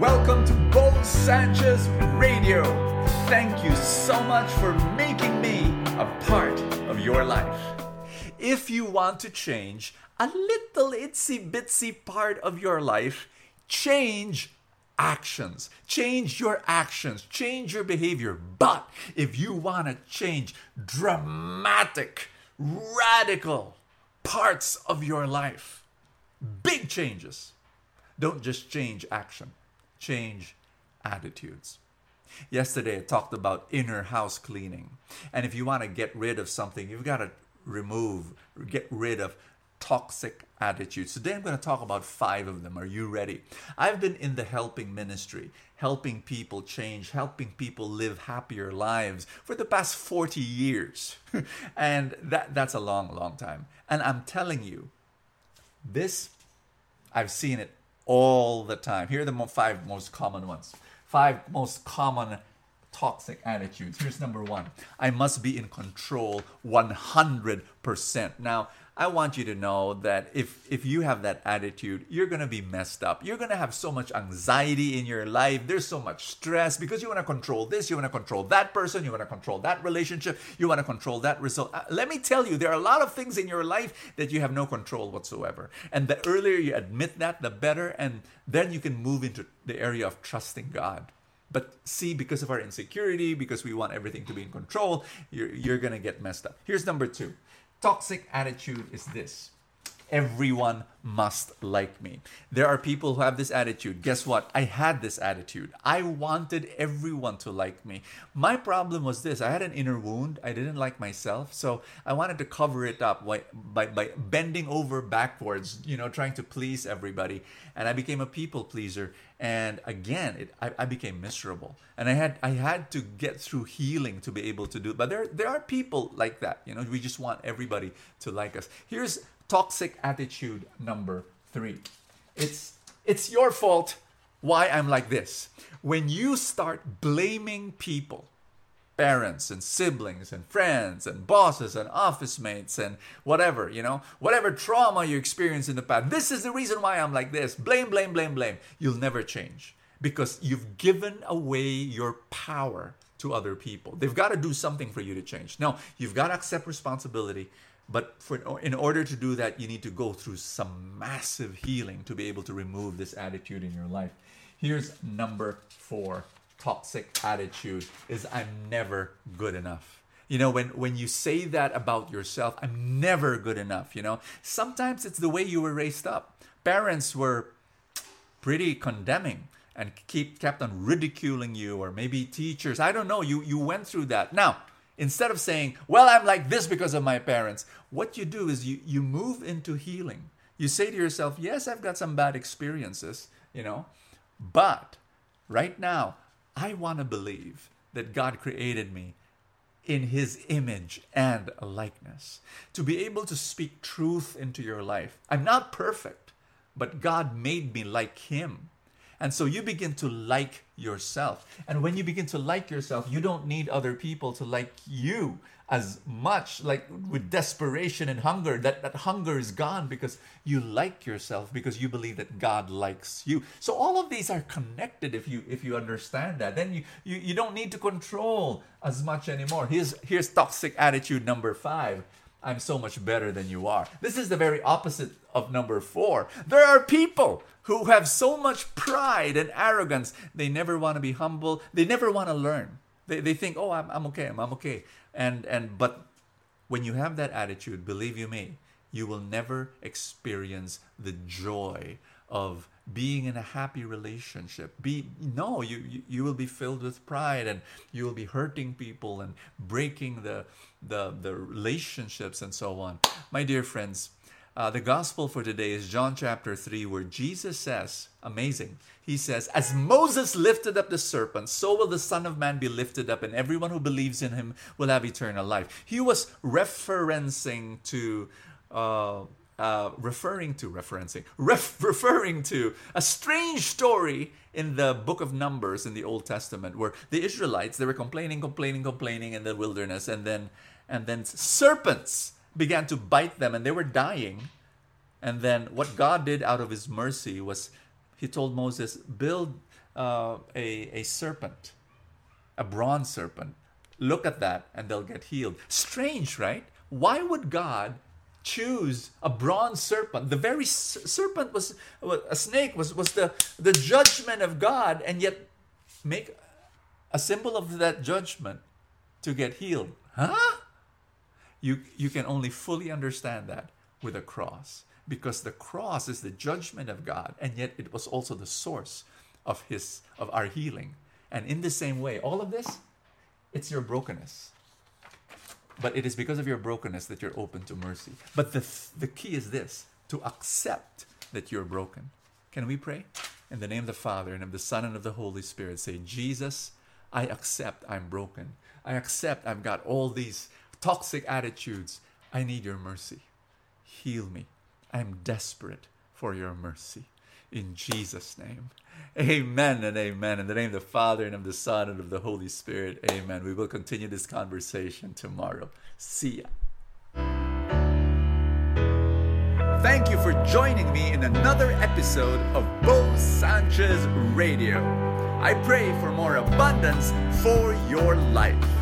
Welcome to Bo Sanchez Radio. Thank you so much for making me a part of your life. If you want to change a little itsy bitsy part of your life, change actions. Change your actions. Change your behavior. But if you want to change dramatic, radical parts of your life, big changes, don't just change action change attitudes. Yesterday, I talked about inner house cleaning. And if you want to get rid of something, you've got to remove, get rid of toxic attitudes. Today, I'm going to talk about five of them. Are you ready? I've been in the helping ministry, helping people change, helping people live happier lives for the past 40 years. and that, that's a long, long time. And I'm telling you, this, I've seen it all the time. Here are the five most common ones. Five most common toxic attitudes. Here's number one I must be in control 100%. Now, I want you to know that if if you have that attitude, you're going to be messed up. You're going to have so much anxiety in your life. There's so much stress because you want to control this, you want to control that person, you want to control that relationship, you want to control that result. Uh, let me tell you, there are a lot of things in your life that you have no control whatsoever. And the earlier you admit that, the better and then you can move into the area of trusting God. But see, because of our insecurity, because we want everything to be in control, you're, you're going to get messed up. Here's number two toxic attitude is this everyone must like me. There are people who have this attitude. Guess what? I had this attitude. I wanted everyone to like me. My problem was this I had an inner wound. I didn't like myself. So I wanted to cover it up by, by, by bending over backwards, you know, trying to please everybody. And I became a people pleaser. And again, it, I, I became miserable. And I had I had to get through healing to be able to do it. But there, there are people like that. You know, we just want everybody to like us. Here's toxic attitude number three. It's it's your fault why I'm like this. When you start blaming people, parents and siblings and friends and bosses and office mates and whatever, you know, whatever trauma you experienced in the past, this is the reason why I'm like this. Blame, blame, blame, blame. You'll never change because you've given away your power to other people. They've got to do something for you to change. No, you've got to accept responsibility but for, in order to do that, you need to go through some massive healing to be able to remove this attitude in your life. Here's number four toxic attitude is I'm never good enough. You know, when, when you say that about yourself, I'm never good enough, you know, sometimes it's the way you were raised up. Parents were pretty condemning and keep kept on ridiculing you or maybe teachers i don't know you you went through that now Instead of saying, well, I'm like this because of my parents, what you do is you, you move into healing. You say to yourself, yes, I've got some bad experiences, you know, but right now, I want to believe that God created me in his image and likeness. To be able to speak truth into your life. I'm not perfect, but God made me like him. And so you begin to like yourself. And when you begin to like yourself, you don't need other people to like you as much like with desperation and hunger. That that hunger is gone because you like yourself because you believe that god likes you. So all of these are connected if you if you understand that. Then you you, you don't need to control as much anymore. Here's here's toxic attitude number five I'm so much better than you are. This is the very opposite of number four. There are people who have so much pride and arrogance, they never want to be humble, they never want to learn. They, they think, oh, I'm, I'm okay, I'm, I'm okay. And, and, but when you have that attitude, believe you me, you will never experience the joy of being in a happy relationship be no you, you you will be filled with pride and you will be hurting people and breaking the the the relationships and so on my dear friends uh, the gospel for today is John chapter 3, where Jesus says, amazing, he says, As Moses lifted up the serpent, so will the Son of Man be lifted up, and everyone who believes in him will have eternal life. He was referencing to uh, uh, referring to, referencing, ref, referring to a strange story in the book of Numbers in the Old Testament, where the Israelites they were complaining, complaining, complaining in the wilderness, and then and then serpents began to bite them, and they were dying. And then what God did out of His mercy was he told Moses, build uh, a, a serpent, a bronze serpent. Look at that and they'll get healed. Strange, right? Why would God choose a bronze serpent? The very serpent was, a snake was, was the, the judgment of God, and yet make a symbol of that judgment to get healed. Huh? You, you can only fully understand that with a cross because the cross is the judgment of God and yet it was also the source of his of our healing and in the same way all of this it's your brokenness but it is because of your brokenness that you're open to mercy. But the the key is this to accept that you're broken. Can we pray? In the name of the father and of the son and of the holy spirit say jesus i accept i'm broken. I accept i've got all these toxic attitudes. I need your mercy. Heal me. I'm desperate for your mercy. In Jesus' name. Amen and amen. In the name of the Father and of the Son and of the Holy Spirit. Amen. We will continue this conversation tomorrow. See ya. Thank you for joining me in another episode of Bo Sanchez Radio. I pray for more abundance for your life.